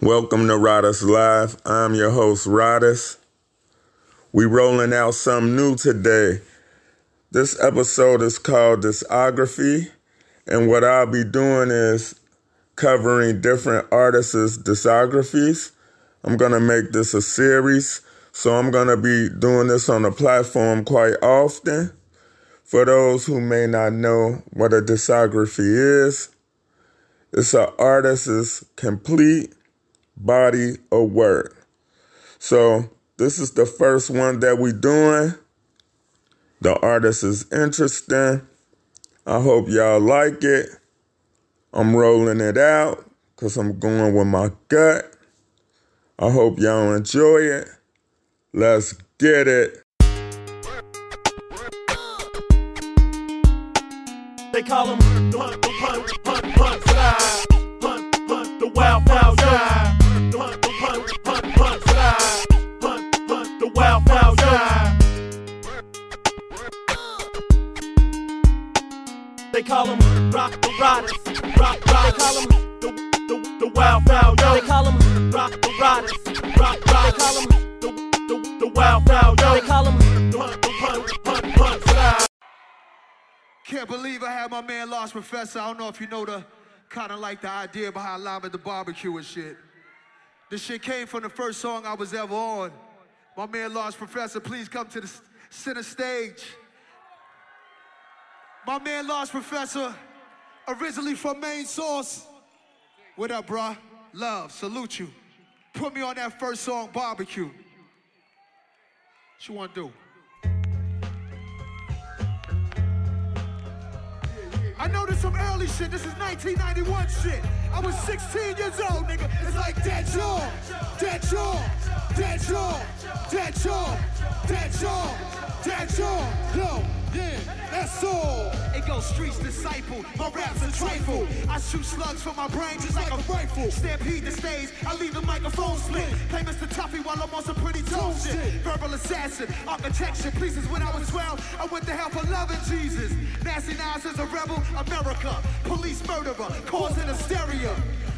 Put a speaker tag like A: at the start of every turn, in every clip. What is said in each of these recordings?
A: Welcome to Rodis Live. I'm your host, Rodis. We rolling out something new today. This episode is called Discography, and what I'll be doing is covering different artists' discographies. I'm gonna make this a series, so I'm gonna be doing this on the platform quite often. For those who may not know what a discography is, it's an artist's complete body of work. So this is the first one that we doing. The artist is interesting. I hope y'all like it. I'm rolling it out because I'm going with my gut. I hope y'all enjoy it. Let's get it.
B: Can't believe I had my man Large Professor. I don't know if you know the kind of like the idea behind live at the barbecue and shit. This shit came from the first song I was ever on. My man Large Professor, please come to the center stage. My man Large Professor, originally from Main Source. What up, bruh? Love, salute you. Put me on that first song, Barbecue. What you wanna do? I know this some early shit. This is 1991 shit. I was 16 years old, nigga. It's like dead jaw, dead jaw, dead jaw, dead jaw, dead jaw, dead jaw. Yo, yeah, that's all. Goes streets disciple. My rap's a trifle. I shoot slugs from my brain just like a rifle. Stampede the stage. I leave the microphone split. Play Mr. Tuffy while I'm on some pretty tone shit. Verbal assassin, architecture pieces. When I was 12, I went to hell for loving Jesus. Nasty Nas is a rebel, America. Police murderer, causing hysteria.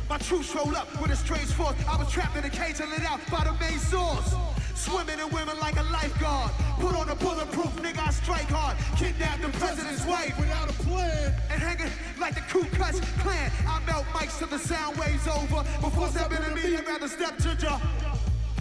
B: My troops roll up with a strange force. I was trapped in a cage and lit out by the main source. Swimming in women like a lifeguard. Put on a bulletproof, nigga, I strike hard. Kidnap the president's wife without a plan. And hanging like the Ku Klux Klan. I melt mics till the sound waves over. Before stepping to me, I'd rather step to ya.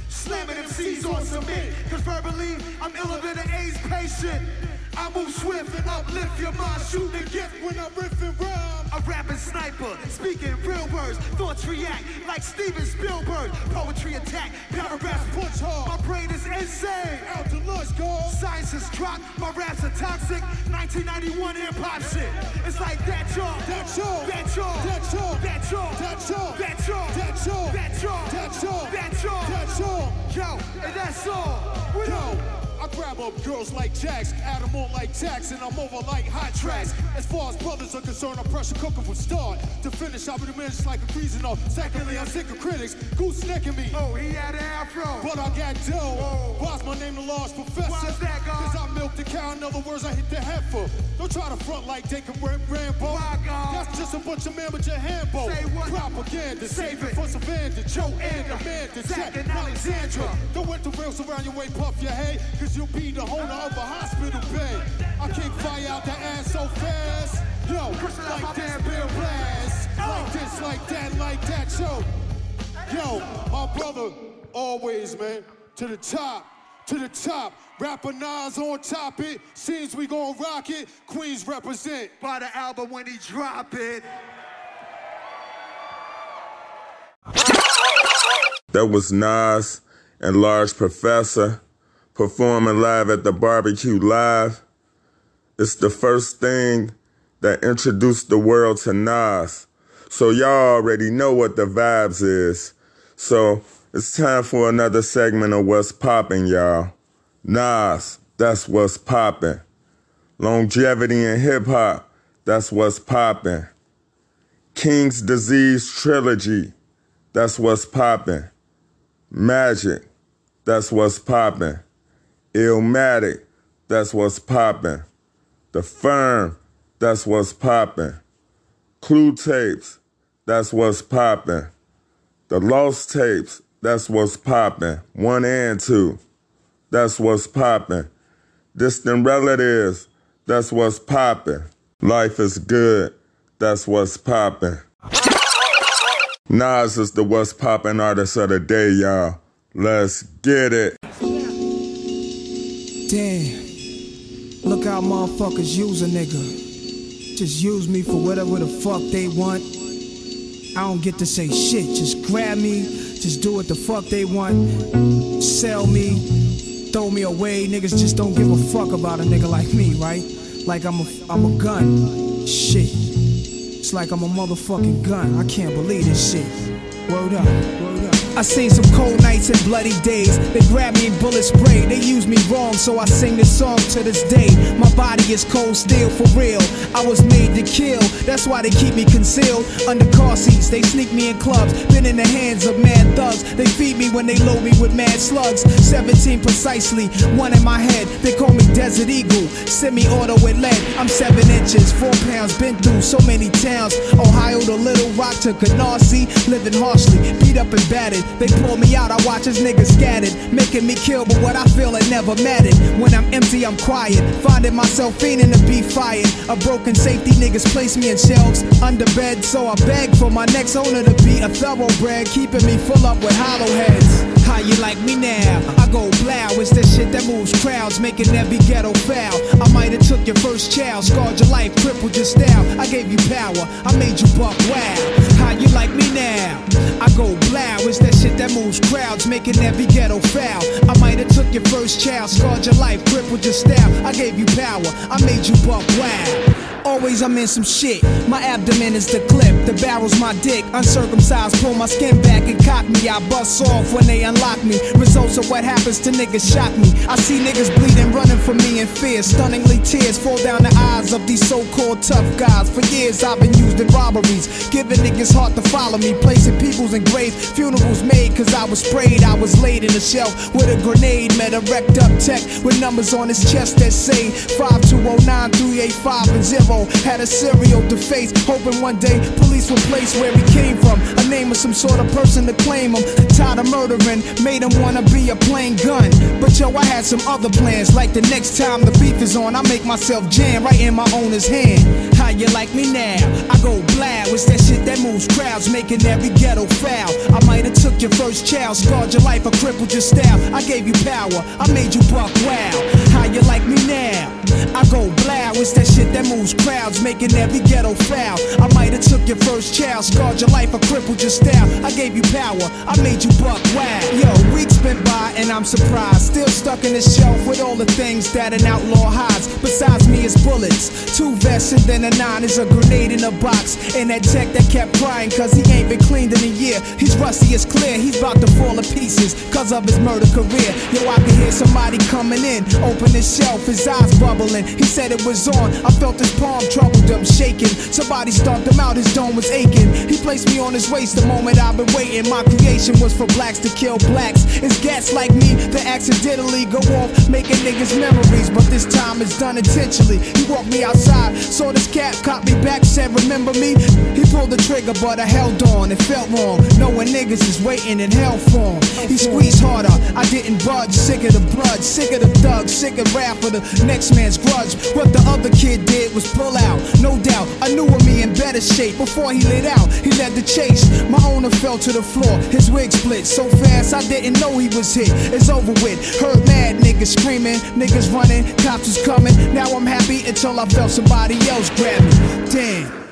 B: Slamming MCs on cement. Cause verbally, I'm iller than an AIDS patient. I move swift and uplift your mind. Shoot the gift when I'm riffing rhyme. A rapping sniper, speaking real words. Thoughts react like Steven Spielberg. Poetry attack, paragraphs punch hard. My brain is insane. Out to lunch, go. Science is dropped, my raps are toxic. 1991 hip hop shit. It's like that y'all. That y'all. That y'all. That y'all. That y'all. That y'all. That y'all. That y'all. That y'all. That y'all. That y'all. That y'all. Yo, and that's all. Yo. I grab up girls like Jax, add them on like tax, and I'm over like hot tracks. As far as brothers are concerned, I'm pressure cooking from start to finish. I'll be the man just like a freezing off. Secondly, I'm sick of critics goosenecking me. Oh, he had an afro. But I got dough. Oh. Why's my name the Large Professor? Why's that, God? Cause I milk the cow, in other words, I hit the heifer. Don't try to front like they can Ram- Rambo. Why, God? That's just a bunch of man with your handbo. Say what? Propaganda, save it for Savannah, Joe and Amanda, Jack and Alexandra. Don't let the rails around your way puff your head, cause you'll be the owner of a hospital bed. I kick fire out the ass so fast. Yo, like that Bill Blass. Like this, like that, like that, yo. Yo, my brother, always, man, to the top, to the top. Rapper Nas on top it. Seems we gon' rock it. Queens represent. Buy the album when he drop it.
A: That was Nas and Large Professor performing live at the Barbecue Live. It's the first thing that introduced the world to Nas. So y'all already know what the vibes is. So it's time for another segment of What's Poppin', y'all. Nas, that's what's poppin'. Longevity in hip hop, that's what's poppin'. King's Disease Trilogy, that's what's poppin'. Magic, that's what's poppin'. Illmatic, that's what's popping. The Firm, that's what's popping. Clue Tapes, that's what's popping. The Lost Tapes, that's what's popping. One and two, that's what's poppin'. Distant Relatives, that's what's popping. Life is good, that's what's poppin'. Nas is the what's popping artist of the day, y'all. Let's get it.
C: Damn. Look how motherfuckers use a nigga. Just use me for whatever the fuck they want. I don't get to say shit. Just grab me. Just do what the fuck they want. Sell me. Throw me away. Niggas just don't give a fuck about a nigga like me, right? Like I'm a, I'm a gun. Shit. It's like I'm a motherfucking gun. I can't believe this shit. Word up. Word up. I seen some cold nights and bloody days. They grab me and bullet spray. They use me wrong, so I sing this song to this day. My body is cold steel for real. I was made to kill. That's why they keep me concealed under car seats. They sneak me in clubs. Been in the hands of mad thugs. They feed me when they load me with mad slugs. 17 precisely, one in my head. They call me Desert Eagle. Semi-auto with lead. I'm seven inches, four pounds. Been through so many towns. Ohio to Little Rock to Canarsie. Living harshly, beat up and battered. They pull me out, I watch as niggas scattered, making me kill, but what I feel it never mattered. When I'm empty, I'm quiet, finding myself fiending to be fired. A broken safety, niggas place me in shelves under bed, so I beg for my next owner to be a thoroughbred, keeping me full up with hollow heads. How you like me now? I go blow, it's that shit that moves crowds, making every ghetto foul. I might have took your first child, scarred your life, crippled your style. I gave you power, I made you buck wow. How you like me now? I go blow, it's that shit that moves crowds, making every ghetto foul. I might have took your first child, scarred your life, crippled your style. I gave you power, I made you buck wow. Always I'm in some shit. My abdomen is the clip, the barrel's my dick. Uncircumcised, pull my skin back and cock me. I bust off when they unlock me. Results of what happens to niggas shock me. I see niggas bleeding, running from me in fear. Stunningly, tears fall down the eyes of these so called tough guys. For years I've been used in robberies, giving niggas heart to follow me. Placing people's in graves, funerals made cause I was sprayed. I was laid in a shelf with a grenade. Met a wrecked up tech with numbers on his chest that say 5209 385 and 0. Had a serial to face, hoping one day would place where he came from. A name of some sort of person to claim him. Tired of murdering, made him wanna be a plain gun. But yo, I had some other plans. Like the next time the beef is on, I make myself jam right in my owner's hand. How you like me now? I go blow, it's that shit that moves crowds, making every ghetto foul. I might have took your first child, scarred your life, or crippled your style. I gave you power, I made you buck wow. How you like me now? I go blow, it's that shit that moves crowds, making every ghetto foul. I might have took your first child, scarred your life, or crippled your style. I gave you power, I made you buck wow. Yo, weeks been by and I'm surprised, still stuck in the shelf with all the things that an outlaw hides. Besides me is bullets, two vests and then a nine is a grenade in a box. And that tech that kept crying cause he ain't been cleaned in a year. He's rusty, it's clear, he's about to fall to pieces cause of his murder career. Yo, I can hear somebody coming in, open his shelf, his eyes bubbling. He said it was on, I felt his palm troubled him, shaking. Somebody stomped him out, his dome was aching. He placed me on his waist the moment I've been waiting. My creation was for blacks to kill blacks. It's gats like me that accidentally go off, making niggas memories. But this time it's done intentionally. He walked me outside, saw this cat, caught me back, said, Remember me? He pulled the trigger, but I held on. It felt wrong, knowing niggas is waiting in hell for him. He squeezed harder, I didn't budge. Sick of the blood, sick of the thugs, sick of rap for the next man's grudge. What the other kid did was pull out, no doubt. I knew of me in better shape before he lit out. He led the chase. My owner fell to the floor, his wig split so fast I didn't know he was hit. It's over with. Heard mad niggas screaming, niggas running, cops was coming. Now I'm happy until I felt somebody else grab me. Damn.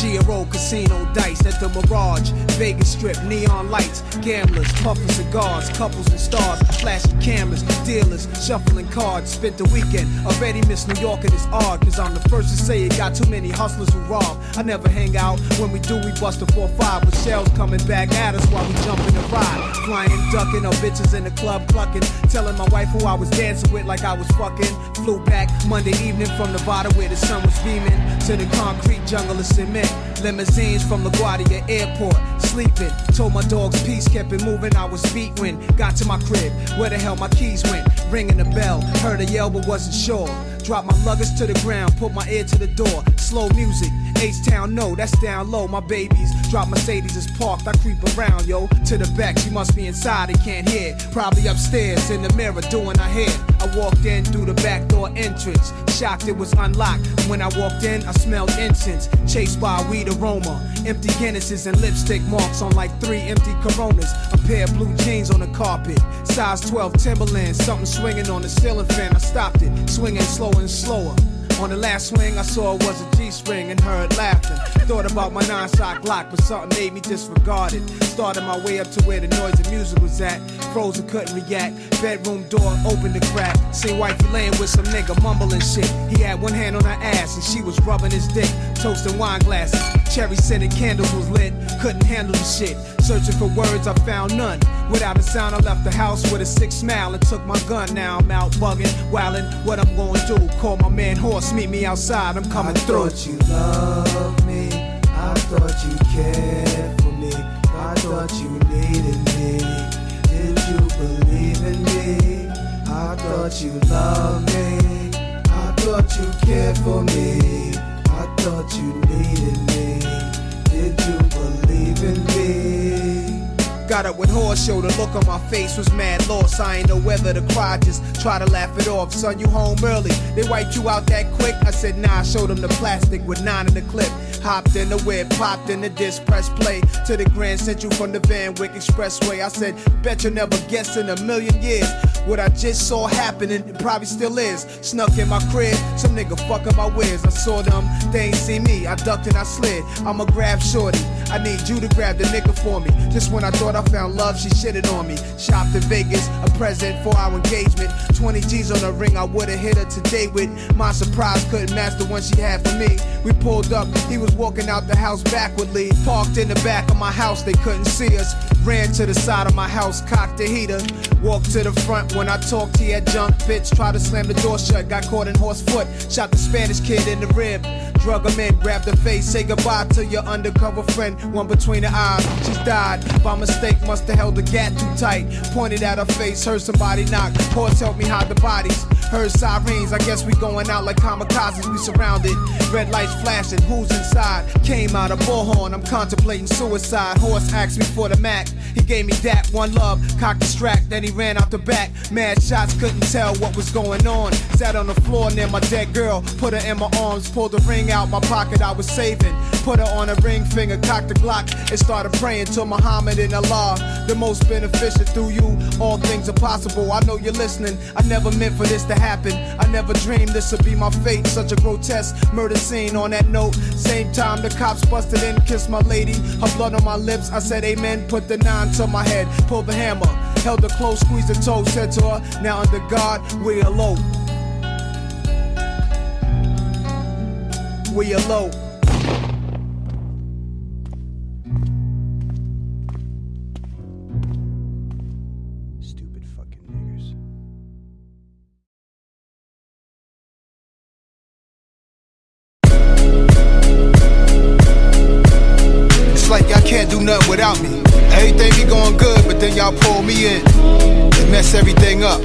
C: GRO casino dice at the Mirage, Vegas Strip, neon lights, gamblers, puffing cigars, couples and stars, flashing cameras, dealers, shuffling cards. Spent the weekend, already miss New York and it's odd, cause I'm the first to say it got too many hustlers who rob. I never hang out, when we do, we bust a 4-5 with shells coming back at us while we jump in the ride. Flying, ducking, or bitches in the club clucking. Telling my wife who I was dancing with like I was fucking. Flew back Monday evening from Nevada where the sun was beaming to the concrete jungle of cement. Limousines from LaGuardia Airport, sleeping. Told my dogs peace, kept it moving. I was beat when got to my crib. Where the hell my keys went? Ringing the bell, heard a yell but wasn't sure. Drop my luggage to the ground, put my ear to the door. Slow music, H-Town, no, that's down low. My babies drop Mercedes is parked. I creep around, yo, to the back. She must be inside, they can't hear. Probably upstairs in the mirror doing her hair. I walked in through the back door entrance. Shocked it was unlocked. When I walked in, I smelled incense. Chased by a weed aroma. Empty Guinnesses and lipstick marks on like three empty Coronas. A pair of blue jeans on the carpet. Size 12 Timberlands. Something swinging on the ceiling fan. I stopped it, swinging slower and slower. On the last swing, I saw it was a G-string and heard laughing. Thought about my nine-shot Glock, but something made me disregard it. Started my way up to where the noise and music was at. Frozen, couldn't react. Bedroom door opened the crack. Seen wifey laying with some nigga mumbling shit. He had one hand on her ass and she was rubbing his dick. Toasting wine glasses. Cherry scented candles was lit. Couldn't handle the shit. Searching for words, I found none. Without a sound, I left the house with a sick smile and took my gun. Now I'm out bugging, wildin'. What I'm gonna do? Call my man Horse, meet me outside. I'm coming
D: I
C: through.
D: thought you loved me. I thought you cared for me. I thought you needed me. Did you believe in me? I thought you loved me. I thought you cared for me. Thought you needed me. Did you believe in me?
C: Got up with horse show, the look on my face was mad lost. I ain't know whether to cry, just try to laugh it off. Son, you home early. They wiped you out that quick. I said, nah, I showed them the plastic with nine in the clip. Hopped in the whip, popped in the disc, press play to the Grand Central from the Van Wyck Expressway. I said, bet you never guess in a million years what I just saw happening. It probably still is. Snuck in my crib, some nigga fucking my whiz. I saw them, they ain't see me. I ducked and I slid. I'ma grab shorty. I need you to grab the nigga for me. Just when I thought I found love, she shitted on me. Shopped in Vegas, a present for our engagement. 20 G's on the ring, I would've hit her today with. My surprise couldn't match the one she had for me. We pulled up, he was walking out the house backwardly. Parked in the back of my house, they couldn't see us. Ran to the side of my house, cocked the heater. Walked to the front when I talked, he had junk bitch. Tried to slam the door shut, got caught in horse foot. Shot the Spanish kid in the rib. Drug him in, grabbed the face, say goodbye to your undercover friend. One between the eyes, she's died. By mistake, must have held the gat too tight. Pointed at her face, heard somebody knock. Horse helped me hide the bodies. Heard sirens, I guess we going out like kamikazes. We surrounded, red lights flashing. Who's inside? Came out a bullhorn. I'm contemplating suicide. Horse asked me for the Mac. He gave me that one love, cocked the strap, then he ran out the back. Mad shots, couldn't tell what was going on. Sat on the floor near my dead girl, put her in my arms, pulled the ring out my pocket I was saving. Put her on a ring finger, cocked the Glock, and started praying to Muhammad and Allah. The most beneficial through you, all things are possible. I know you're listening. I never meant for this to happen. I never dreamed this would be my fate. Such a grotesque murder scene on that note. Same time the cops busted in, kissed my lady. Her blood on my lips. I said amen, put the nine to my head, pulled the hammer. Held her close, squeezed the toe, said to her, now under God, we elope. We elope. Stupid without me. Everything be going good, but then y'all pull me in and mess everything up.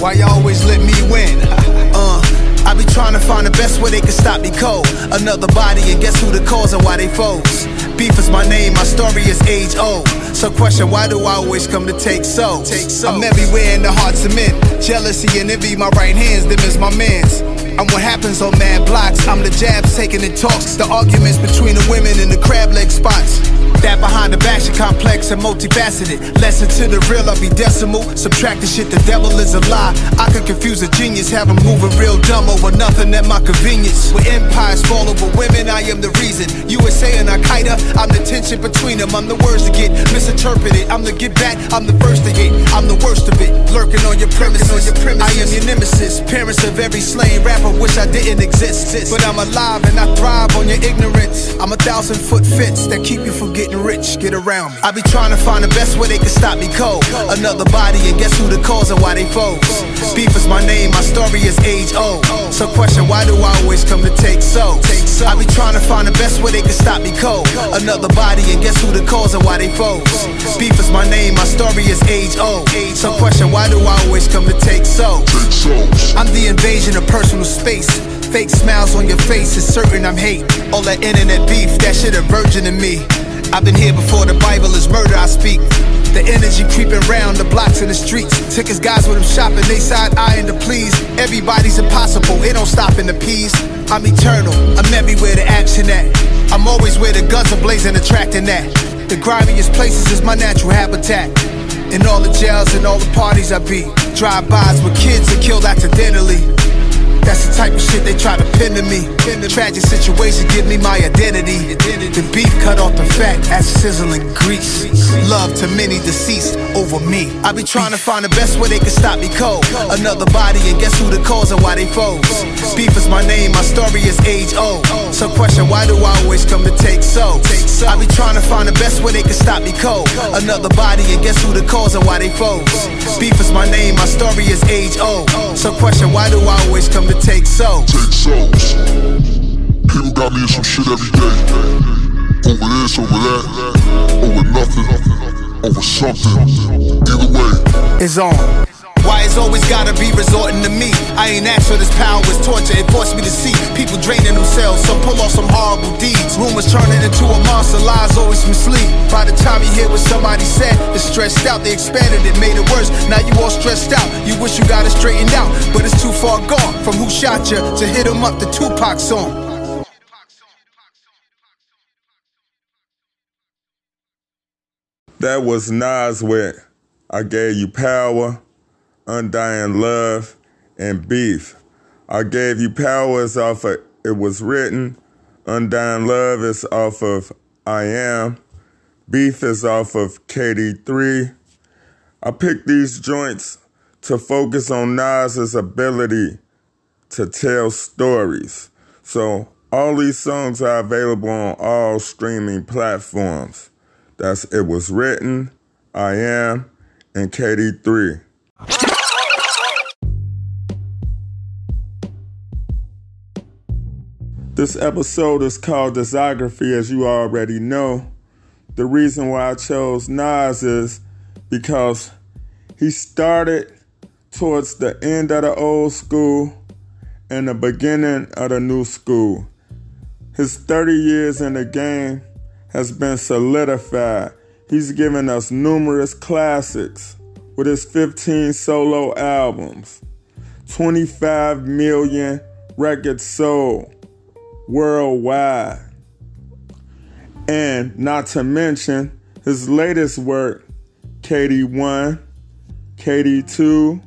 C: Why y'all always let me win? uh, I be trying to find the best way they can stop me cold. Another body, and guess who the cause and why they foes? Beef is my name, my story is age old. So question, why do I always come to take so? I'm everywhere in the hearts of men. Jealousy and envy, my right hands, them is my mans. I'm what happens on mad blocks. I'm the jabs taking the talks, the arguments between the women in the crab leg spots. That behind the back shit complex and multifaceted. Lesson to the real, I'll be decimal. Subtract the shit, the devil is a lie. I could confuse a genius, have him moving real dumb over nothing at my convenience. Where empires fall over women, I am the reason. USA and Al Qaeda, I'm the tension between them. I'm the words to get misinterpreted. I'm the get back, I'm the first to hit. I'm the worst of it. Lurking on your premises. On your premises. I am your nemesis. Parents of every slain rapper wish I didn't exist. But I'm alive and I thrive on your ignorance. I'm a thousand foot fence that keep you from getting rich. Get around me. I be trying to find the best way they can stop me cold. Another body, and guess who the cause and why they foes? Beef is my name, my story is age old. So question, why do I always come to take so? I be trying to find the best way they can stop me cold. Another body, and guess who the cause and why they foes? Beef is my name, my story is age old. So question, why do I always come to take so? I'm the invasion of personal space. Fake smiles on your face is certain I'm hate. All that internet beef, that shit a virgin to me. I've been here before the Bible is murder, I speak. The energy creeping round the blocks and the streets. His guys with him shopping, they side eyeing to please. Everybody's impossible, it don't stop in the peas. I'm eternal, I'm everywhere the action at. I'm always where the guns are blazing, attracting that. The grimiest places is my natural habitat. In all the jails and all the parties I be. Drive-bys with kids are killed accidentally. That's the type of shit they try to pin to me. Tragic situation give me my identity. The beef cut off the fat as sizzling grease. Love to many deceased over me. I be trying to find the best way they can stop me cold. Another body, and guess who the cause and why they foes? Beef is my name, my story is age old. So question, why do I always come to take so? I be trying to find the best way they can stop me cold. Another body, and guess who the cause and why they foes? Beef is my name, my story is age old. So question, why do I always come to take so?
E: take souls. People got me in some shit every day. Over this, over that, over nothing, over something. Either way,
C: is on. Why it's always gotta be resorting to me? I ain't asked for this power, it's torture. It forced me to see people draining themselves. Some pull off some horrible deeds. Rumors turning into a monster, lies always from sleep. By the time you hear what somebody said, it's stressed out. They expanded it, made it worse. Now you all stressed out. You wish you got it straightened out, but it's too far gone. From who shot you to hit 'em up, the Tupac song.
A: That was Nas with I Gave You Power, Undying Love, and Beef. I Gave You Power is off of It Was Written, Undying Love is off of I Am, Beef is off of KD3. I picked these joints to focus on Nas's ability to tell stories. So all these songs are available on all streaming platforms. That's It Was Written, I Am, and KD3. This episode is called Discography, as you already know. The reason why I chose Nas is because he started towards the end of the old school and the beginning of the new school. His 30 years in the game has been solidified. He's given us numerous classics with his 15 solo albums, 25 million records sold worldwide. And not to mention his latest work, KD1, KD2,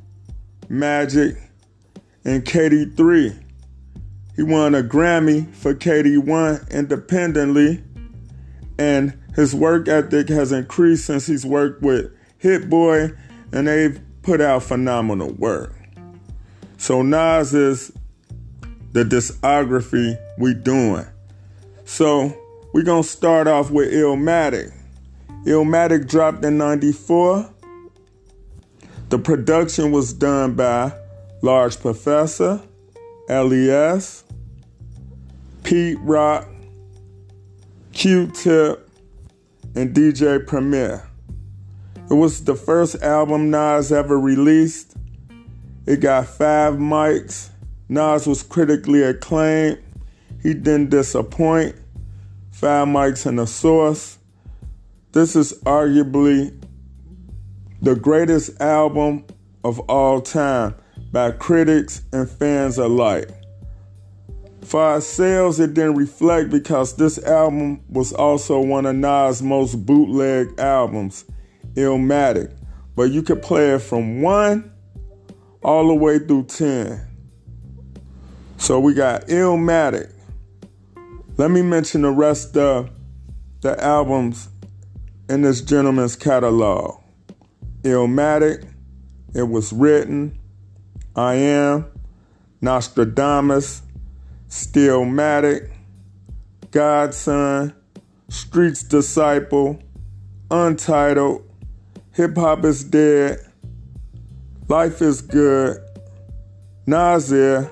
A: Magic, and KD3. He won a Grammy for KD1 independently, and his work ethic has increased since he's worked with Hit Boy, and they've put out phenomenal work. So Nas is the discography we doing. So we're gonna start off with Illmatic. Illmatic dropped in 94. The production was done by Large Professor, LES, Pete Rock, Q-Tip, and DJ Premier. It was the first album Nas ever released. It got five mics. Nas was critically acclaimed. He didn't disappoint. Five mics and a source. This is arguably the greatest album of all time by critics and fans alike. For sales, it didn't reflect because this album was also one of Nas' most bootleg albums, Illmatic. But you could play it from 1 all the way through 10. So we got Illmatic. Let me mention the rest of the albums in this gentleman's catalog Illmatic, It was written, I am, Nostradamus, Stillmatic, God's Son, Streets Disciple, Untitled, Hip Hop is Dead, Life is Good, Nasir,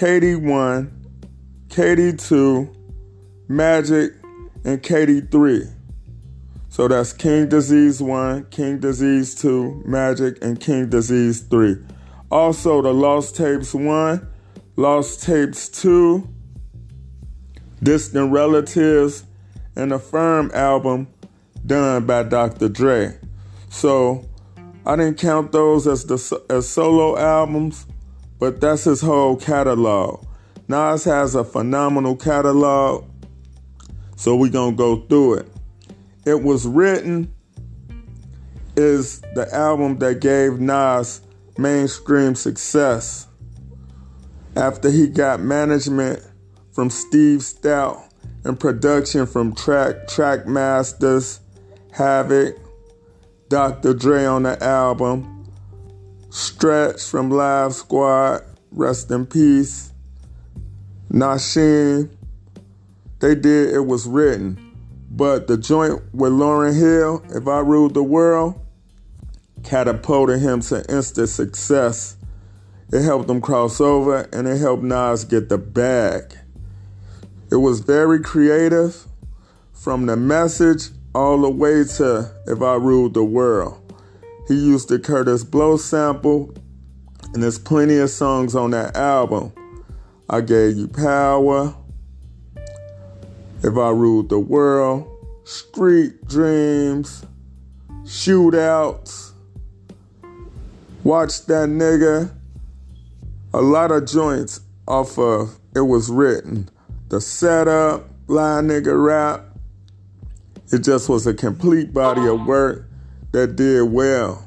A: KD1, KD2, Magic, and KD3. So that's King Disease 1, King Disease 2, Magic, and King Disease 3. Also, the Lost Tapes 1, Lost Tapes 2, Distant Relatives, and the Firm album done by Dr. Dre. So I didn't count those as the as solo albums, but that's his whole catalog. Nas has a phenomenal catalog, so we're gonna go through it. It Was Written is the album that gave Nas mainstream success after he got management from Steve Stoute and production from Track Track Masters, Havoc, Dr. Dre on the album, Stretch from Live Squad, rest in peace, Nashiem. They did It Was Written. But the joint with Lauryn Hill, If I Ruled the World, catapulted him to instant success. It helped him cross over and it helped Nas get the bag. It was very creative from the message all the way to If I Ruled the World. He used the Kurtis Blow sample, and there's plenty of songs on that album. I Gave You Power, if I Ruled the World, Street Dreams, Shootouts, Watch That Nigga, a lot of joints off of It Was Written. The setup, Line Nigga Rap, it just was a complete body of work that did well.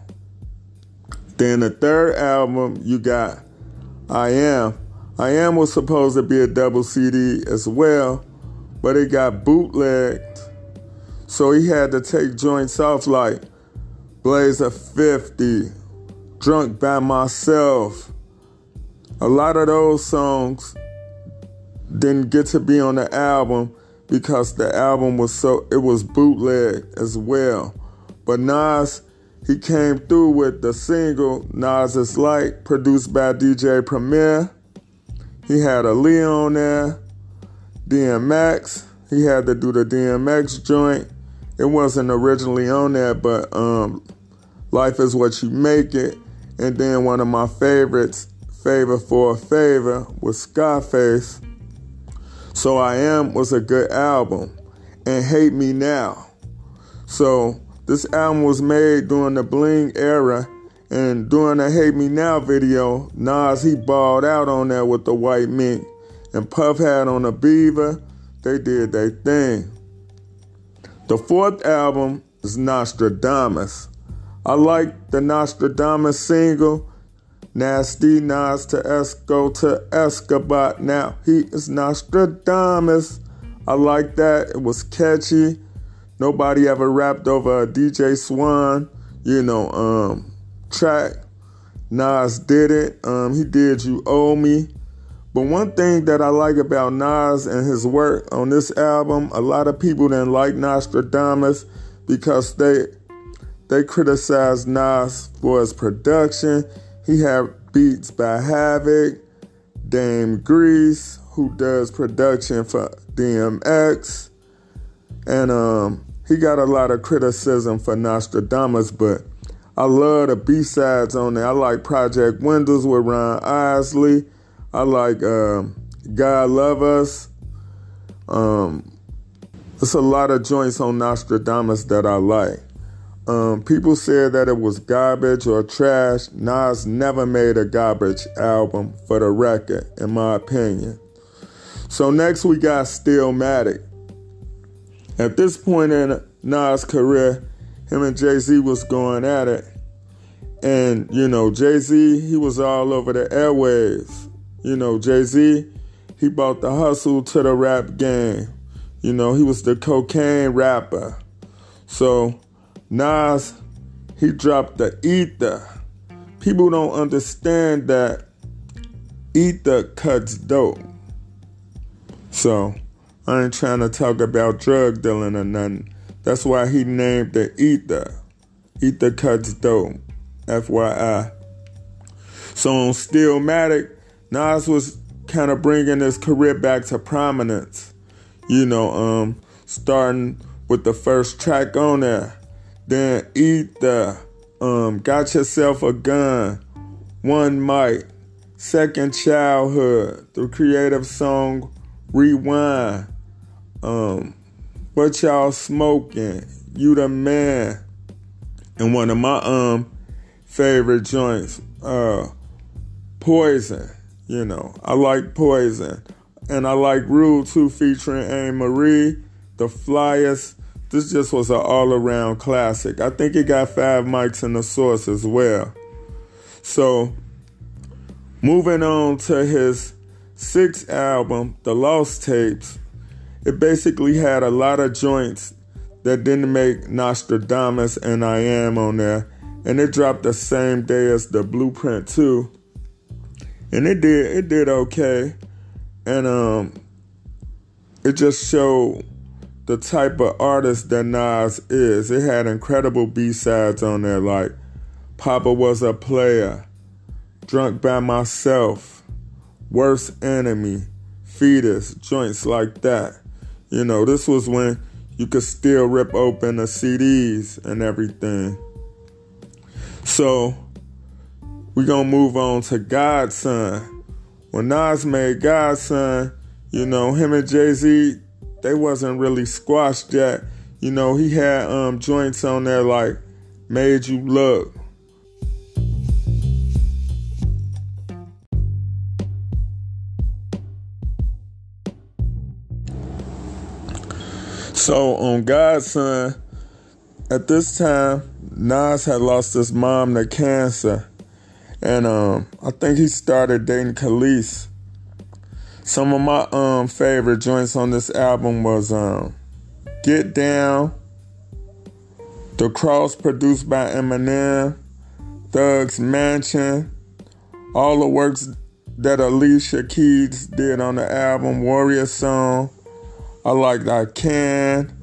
A: Then the third album, you got I Am. I Am was supposed to be a double CD as well but it got bootlegged. So he had to take joints off like Blaze 50, Drunk by Myself. A lot of those songs didn't get to be on the album because the album was so it was bootleg as well. But Nas, he came through with the single Nas is Like, produced by DJ Premier. He had Aaliyah on there. DMX. He had to do the DMX joint. It wasn't originally on there, but um, Life is What You Make It. And then one of my favorites, Favor for a Favor, was Scarface. So I Am was a good album. And Hate Me Now. So this album was made during the Bling era. And during the Hate Me Now video, Nas, he balled out on that with the white mink and Puff had on a beaver. They did their thing. The fourth album is Nostradamus. I like the Nostradamus single. Nasty Nas to Esco to Escobar. Now he is Nostradamus. I like that. It was catchy. Nobody ever rapped over a DJ Swan, you know, um, track. Nas did it. Um, he did You Owe Me. But one thing that I like about Nas and his work on this album, a lot of people didn't like Nostradamus because they they criticized Nas for his production. He had beats by Havoc, Dame Grease, who does production for DMX, and um, he got a lot of criticism for Nostradamus, but I love the B-sides on there. I like Project Windows with Ron Isley. I like uh, God Love Us. Um, there's a lot of joints on Nostradamus that I like. Um, people said that it was garbage or trash. Nas never made a garbage album for the record, in my opinion. So next we got Stillmatic. At this point in Nas' career, him and Jay Z was going at it. And, you know, Jay Z, he was all over the airwaves. You know, Jay Z, he brought the hustle to the rap game. You know, he was the cocaine rapper. So Nas, he dropped the ether. people don't understand that ether cuts dope. So I ain't trying to talk about drug dealing or nothing. That's why he named the ether. Ether cuts dope. FYI. So on Stillmatic, Nas was kind of bringing his career back to prominence. You know, um, starting with the first track on there. Then Ether, um, Got Yourself a Gun, One Mic, Second Childhood, the creative song Rewind, um, What Y'all Smoking, You the Man, and one of my um favorite joints, uh, Poison. You know, I like Poison. And I like Rule 2 featuring Amerie, The Flyers. This just was an all around classic. I think it got five mics in the source as well. So, moving on to his sixth album, The Lost Tapes, it basically had a lot of joints that didn't make Nostradamus and I Am on there. And it dropped the same day as the Blueprint 2 and it did it did okay, and um, it just showed the type of artist that Nas is. It had incredible B sides on there, like Papa was a player, Drunk by myself, Worst enemy, Fetus, joints like that. You know, this was when you could still rip open the CDs and everything. So we're gonna move on to God's Son. When Nas made God's Son, you know, him and Jay-Z, they wasn't really squashed yet. You know, he had um, joints on there like Made You Look. So on God's Son, at this time, Nas had lost his mom to cancer. And um, I think he started dating Kelis. Some of my um, favorite joints on this album was um, Get Down, The Cross produced by Eminem, Thug's Mansion, all the works that Alicia Keys did on the album, Warrior Song. I like I Can.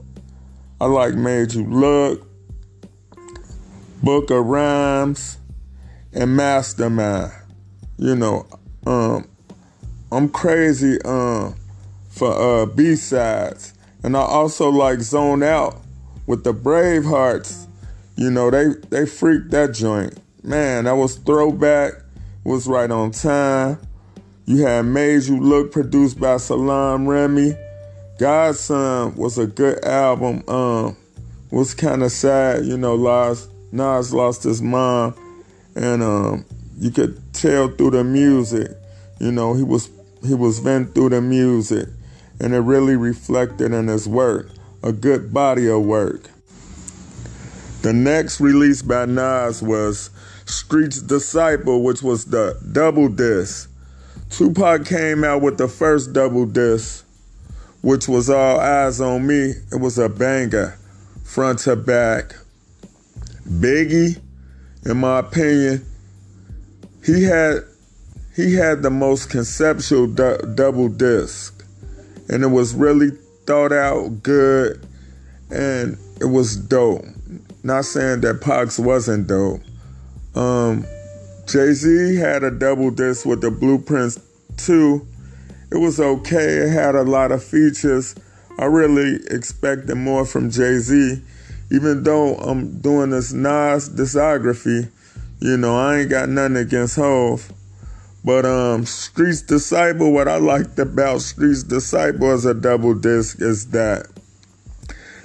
A: I like Made You Look. Book of Rhymes and Mastermind. You know, um, I'm crazy um, for uh, B sides, and I also like Zone Out with the Bravehearts. You know, they they freaked that joint. Man, that was throwback. Was right on time. You had Made You Look, produced by Salaam Remi. God's Son was a good album. Um, was kind of sad, you know. Nas, Nas lost his mom and um, you could tell through the music. You know, he was he was venting through the music, and it really reflected in his work. A good body of work. The next release by Nas was Street's Disciple, which was the double disc. Tupac came out with the first double disc, which was All Eyes on Me. It was a banger, front to back. Biggie in my opinion, he had he had the most conceptual du- double disc, and it was really thought out, good, and it was dope. Not saying that Pac's wasn't dope. Um, Jay Z had a double disc with the Blueprints 2. It was okay. It had a lot of features. I really expected more from Jay Z even though I'm doing this Nas discography, you know, I ain't got nothing against Hove. But um Streets Disciple, what I liked about Streets Disciple as a double disc is that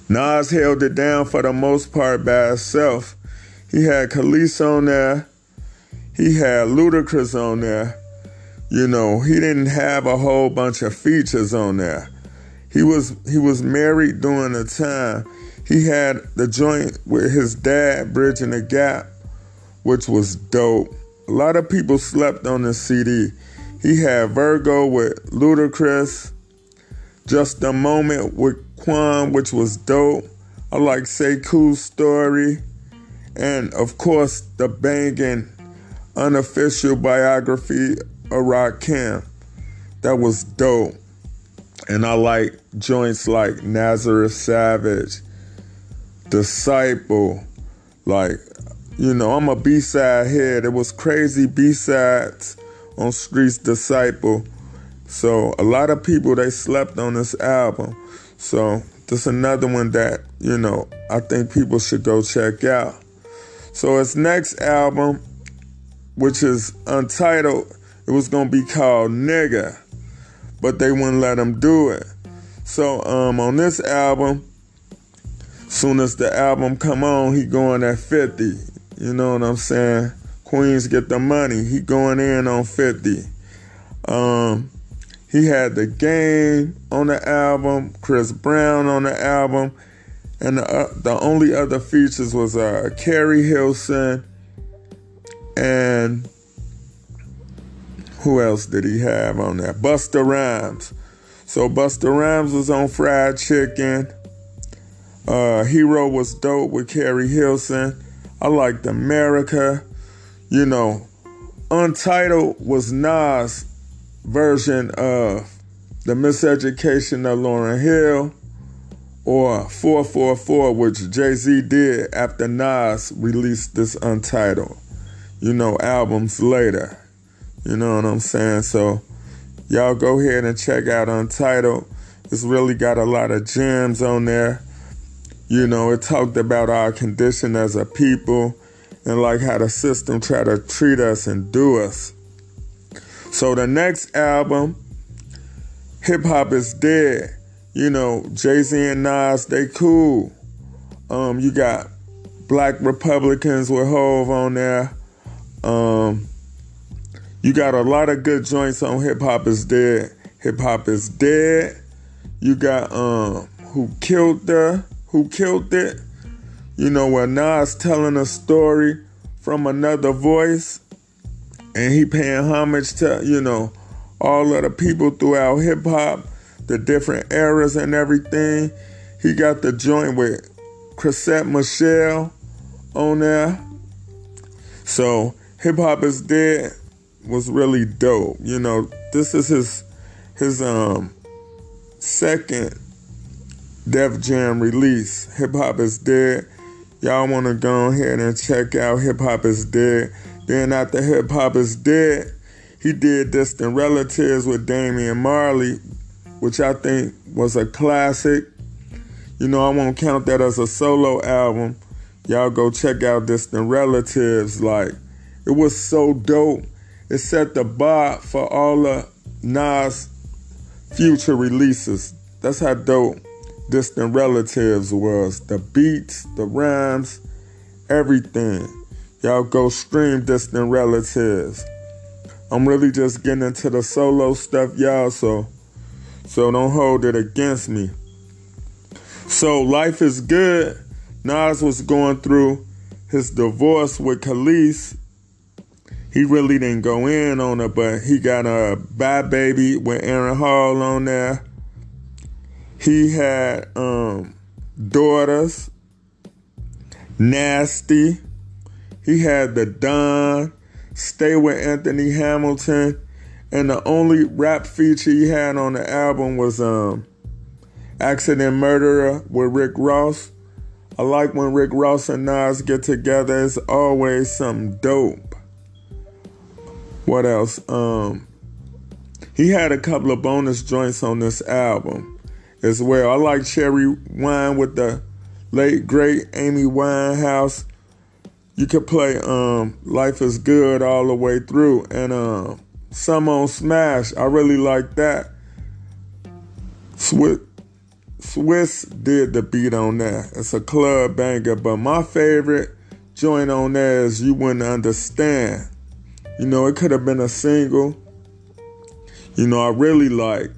A: Nas held it down for the most part by himself. He had Kelis on there. He had Ludacris on there. You know, he didn't have a whole bunch of features on there. He was he was married during the time he had the joint with his dad bridging the gap, which was dope. A lot of people slept on this CD. He had Virgo with Ludacris, Just a Moment with Quan, which was dope. I like Sekou's story, and of course the banging unofficial biography of camp. That was dope. And I like joints like Nazareth Savage, Disciple, like, you know, I'm a B-side head. It was crazy B-sides on Streets Disciple. So a lot of people they slept on this album. So this another one that, you know, I think people should go check out. So his next album, which is untitled, it was gonna be called Nigga, but they wouldn't let him do it. So um, on this album, soon as the album come on, he going at 50. You know what I'm saying? Queens get the money. He going in on 50. Um, he had the game on the album, Chris Brown on the album, and the, uh, the only other features was uh, Keri Hilson and who else did he have on there? Busta Rhymes. So Busta Rhymes was on Fried Chicken. Uh, Hero was dope with Keri Hilson. I liked America. You know, Untitled was Nas' version of The Miseducation of Lauryn Hill or 444, which Jay Z did after Nas released this Untitled, you know, albums later. You know what I'm saying? So, y'all go ahead and check out Untitled. It's really got a lot of gems on there. You know, it talked about our condition as a people and like how the system try to treat us and do us. So the next album, Hip Hop is Dead. You know, Jay Z and Nas, they cool. Um, you got Black Republicans with Hove on there. Um, you got a lot of good joints on Hip Hop is Dead. Hip Hop is Dead. You got um, Who Killed the Who Killed It. You know, where Nas telling a story from another voice and he paying homage to, you know, all of the people throughout hip hop, the different eras and everything. He got the joint with Chrisette Michele on there. So Hip Hop is Dead was really dope. You know, this is his his um second Def Jam release. Hip Hop is Dead. Y'all want to go ahead and check out Hip Hop is Dead. Then after Hip Hop is Dead, he did Distant Relatives with Damian Marley, which I think was a classic. You know, I won't count that as a solo album. Y'all go check out Distant Relatives. Like, it was so dope. It set the bar for all the Nas future releases. That's how dope Distant Relatives was. The beats, the rhymes, everything. Y'all go stream Distant Relatives. I'm really just getting into the solo stuff, y'all, so so don't hold it against me. So life is good. Nas was going through his divorce with Kelis. He really didn't go in on it, but he got a Bye Baby with Aaron Hall on there. He had um, daughters, Nasty. He had the Don, Stay with Anthony Hamilton, and the only rap feature he had on the album was um, Accident Murderer with Rick Ross. I like when Rick Ross and Nas get together. It's always something dope. What else? Um, he had a couple of bonus joints on this album as well. I like Cherry Wine with the late great Amy Winehouse. You could play um, Life is Good all the way through and um, Summer on Smash. I really like that. Swiss, Swizz did the beat on that. It's a club banger, but my favorite joint on there is You Wouldn't Understand. You know, it could have been a single. You know, I really like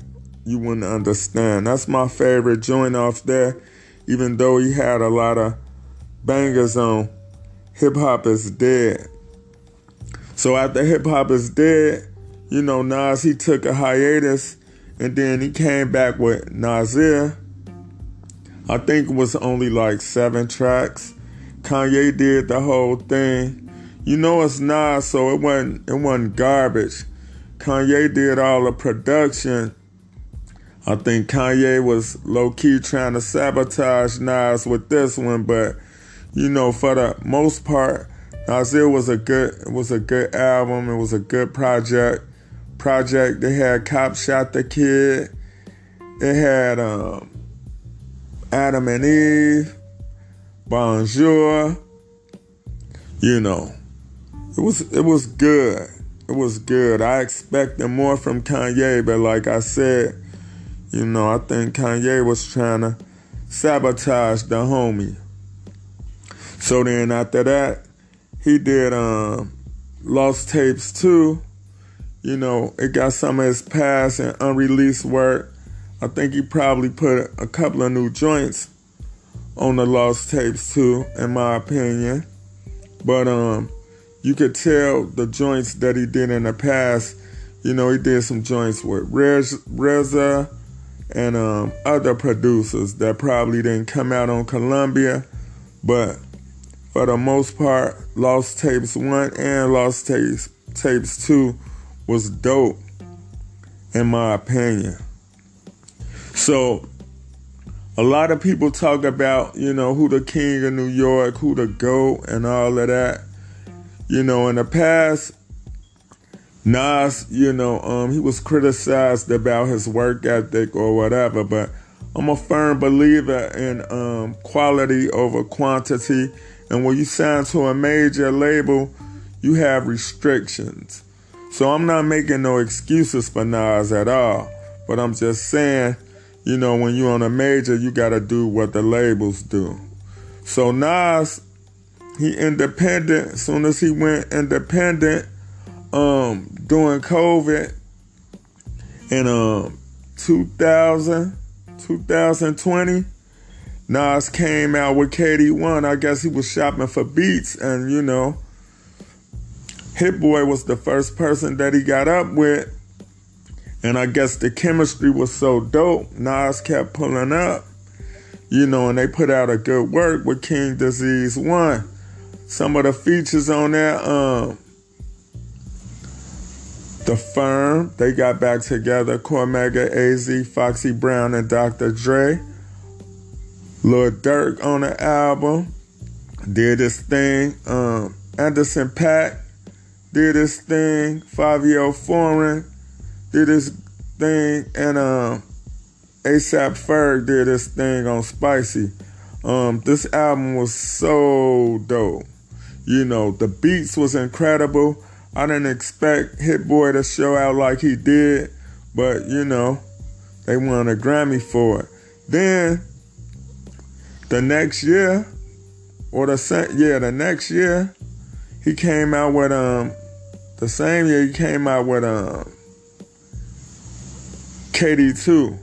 A: You Wouldn't Understand. That's my favorite joint off there, even though he had a lot of bangers on Hip Hop is Dead. So after Hip Hop is Dead, you know, Nas, he took a hiatus and then he came back with Nasir. I think it was only like seven tracks. Kanye did the whole thing. You know it's Nas, so it wasn't it wasn't garbage. Kanye did all the production. I think Kanye was low key trying to sabotage Nas with this one, but you know, for the most part, Nasir was a good it was a good album. It was a good project. Project. They had Cop Shot the Kid. It had um, Adam and Eve, Bonjour. You know, it was it was good. It was good. I expected more from Kanye, but like I said, you know, I think Kanye was trying to sabotage the homie. So then after that, he did um, Lost Tapes 2. You know, it got some of his past and unreleased work. I think he probably put a couple of new joints on the Lost Tapes 2, in my opinion. But um, you could tell the joints that he did in the past. You know, he did some joints with Rez, Reza and um, other producers that probably didn't come out on Columbia, but for the most part, Lost Tapes 1 and Lost Tapes, Tapes 2 was dope, in my opinion. So, a lot of people talk about, you know, who the king of New York, who the GOAT, and all of that. You know, in the past, Nas, you know, um, he was criticized about his work ethic or whatever, but I'm a firm believer in um, quality over quantity. And when you sign to a major label, you have restrictions. So I'm not making no excuses for Nas at all, but I'm just saying, you know, when you're on a major, you got to do what the labels do. So Nas, he independent. Soon as he went independent, um, during COVID in um 2000, 2020, Nas came out with KD1. I guess he was shopping for beats, and you know, Hit Boy was the first person that he got up with. And I guess the chemistry was so dope, Nas kept pulling up. You know, and they put out a good work with King Disease 1. Some of the features on there, um, the Firm, they got back together. Cormega, AZ, Foxy Brown, and Dr. Dre. Lil Durk on the album did this thing. Um, Anderson .Paak did this thing. Fivio Foreign did this thing, and um, ASAP Ferg did this thing on Spicy. Um, this album was so dope. You know, the beats was incredible. I didn't expect Hit Boy to show out like he did, but you know, they won a Grammy for it. Then the next year, or the same yeah, the next year, he came out with um the same year he came out with um KD2.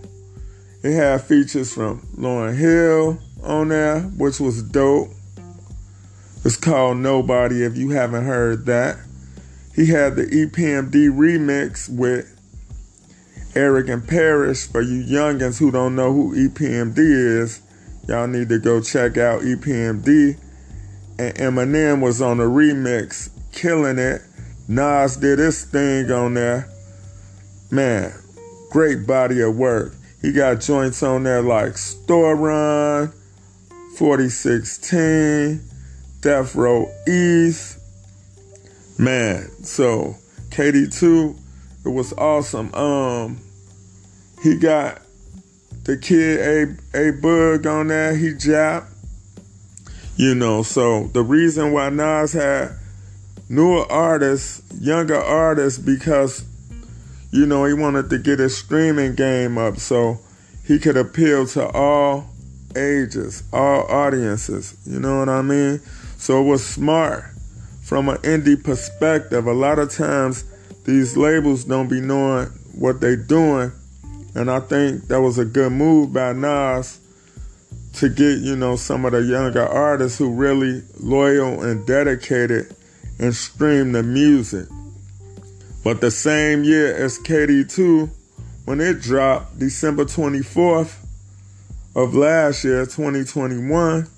A: It had features from Lauryn Hill on there, which was dope. It's called Nobody if you haven't heard that. He had the EPMD remix with Erick and Parrish. For you youngins who don't know who EPMD is, y'all need to go check out EPMD. And Eminem was on the remix, killing it. Nas did his thing on there. Man, great body of work. He got joints on there like Store Run, 4016, Death Row. Man, so KD2, it was awesome. Um, he got the kid A A Bug on there. He japped. You know, so the reason why Nas had newer artists, younger artists, because you know he wanted to get his streaming game up so he could appeal to all ages, all audiences. You know what I mean? So it was smart from an indie perspective. A lot of times these labels don't be knowing what they doing. And I think that was a good move by Nas to get, you know, some of the younger artists who really loyal and dedicated and stream the music. But the same year as KD2, when it dropped December 24th of last year, 2021,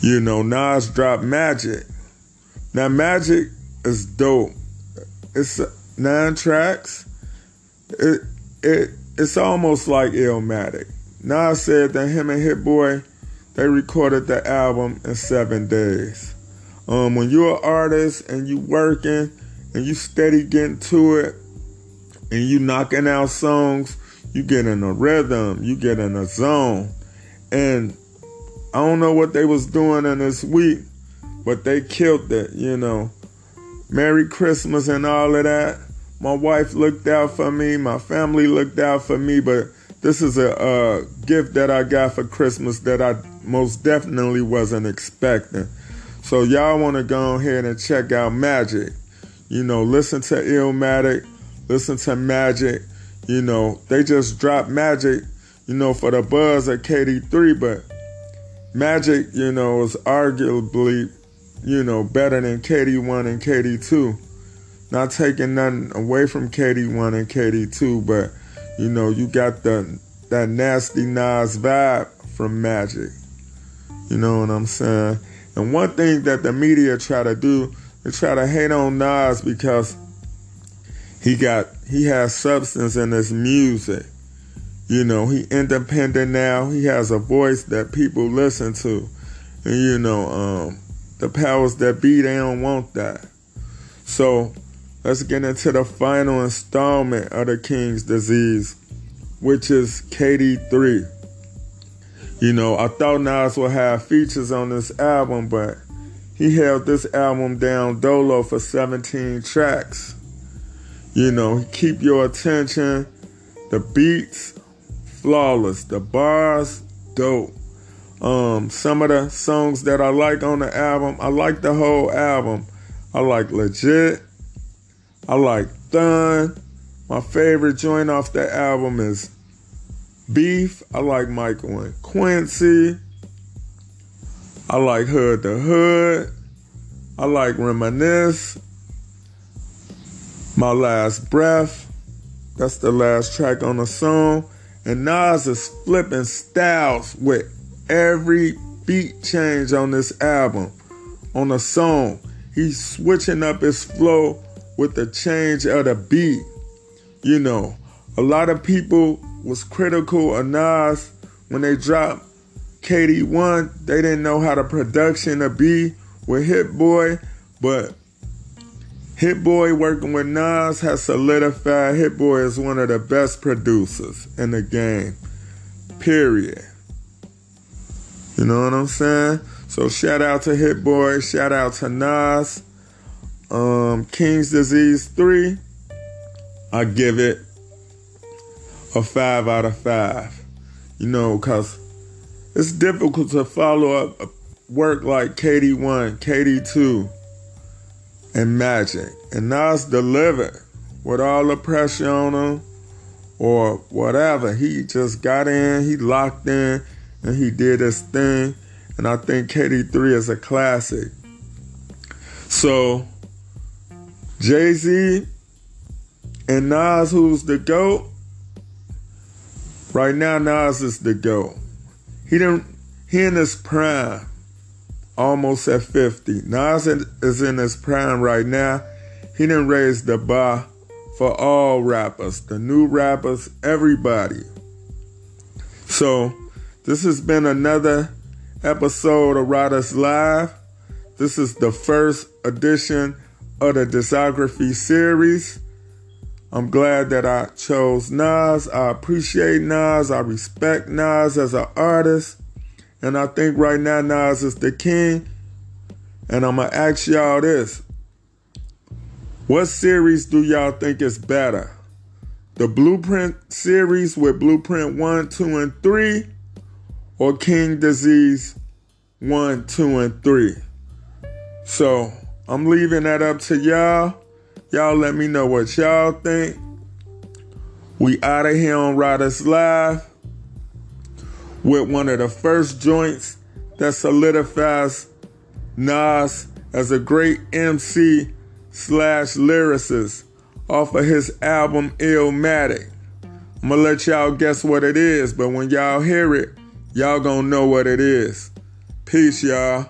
A: you know, Nas dropped Magic. Now, Magic is dope. It's nine tracks. It it it's almost like Illmatic. Nas said that him and Hit Boy they recorded the album in seven days. Um, when you're an artist and you working and you steady getting to it and you knocking out songs, you get in a rhythm, you get in a zone. And I don't know what they was doing in this week, but they killed it, you know. Merry Christmas and all of that. My wife looked out for me, my family looked out for me, but this is a, a gift that I got for Christmas that I most definitely wasn't expecting. So y'all want to go ahead and check out Magic. You know, listen to Illmatic, listen to Magic. You know, they just dropped Magic, you know, for the buzz at KD3, but Magic, you know, is arguably, you know, better than KD1 and KD2. Not taking nothing away from KD1 and KD2, but you know, you got the that nasty Nas vibe from Magic. You know what I'm saying? And one thing that the media try to do, they try to hate on Nas because he got he has substance in his music. You know, he independent now. He has a voice that people listen to. And you know, um, the powers that be, they don't want that. So let's get into the final installment of the King's Disease, which is KD3. You know, I thought Nas would have features on this album, but he held this album down dolo for 17 tracks. You know, keep your attention. The beats, flawless. The bars, dope. Um, some of the songs that I like on the album, I like the whole album. I like Legit. I like Thun. My favorite joint off the album is Beef. I like Michael and Quincy. I like Hood to Hood. I like Reminisce. My Last Breath. That's the last track on the song. And Nas is flipping styles with every beat change on this album. On the song, he's switching up his flow with the change of the beat. You know, a lot of people was critical of Nas when they dropped KD1. They didn't know how the production to be with Hit Boy, but Hit Boy working with Nas has solidified Hit Boy as one of the best producers in the game. Period. You know what I'm saying? So shout out to Hit Boy, shout out to Nas. Um, King's Disease 3, I give it a 5 out of 5. You know, because it's difficult to follow up work like KD1, KD2, and Magic. And Nas delivered with all the pressure on him or whatever. He just got in, he locked in, and he did his thing. And I think KD3 is a classic. So, Jay Z and Nas, who's the GOAT? Right now, Nas is the GOAT. He didn't he in his prime, almost at 50. Nas is in his prime right now. He didn't raise the bar for all rappers, the new rappers, everybody. So, this has been another episode of Riders Live. This is the first edition of the discography series. I'm glad that I chose Nas. I appreciate Nas. I respect Nas as an artist. And I think right now Nas is the king. And I'm going to ask y'all this. What series do y'all think is better? The Blueprint series with Blueprint 1, 2, and 3? Or King Disease 1, 2, and 3? So I'm leaving that up to y'all. Y'all let me know what y'all think. We out of here on Riders Live with one of the first joints that solidifies Nas as a great MC slash lyricist off of his album Illmatic. I'm gonna let y'all guess what it is, but when y'all hear it, y'all gonna know what it is. Peace, y'all.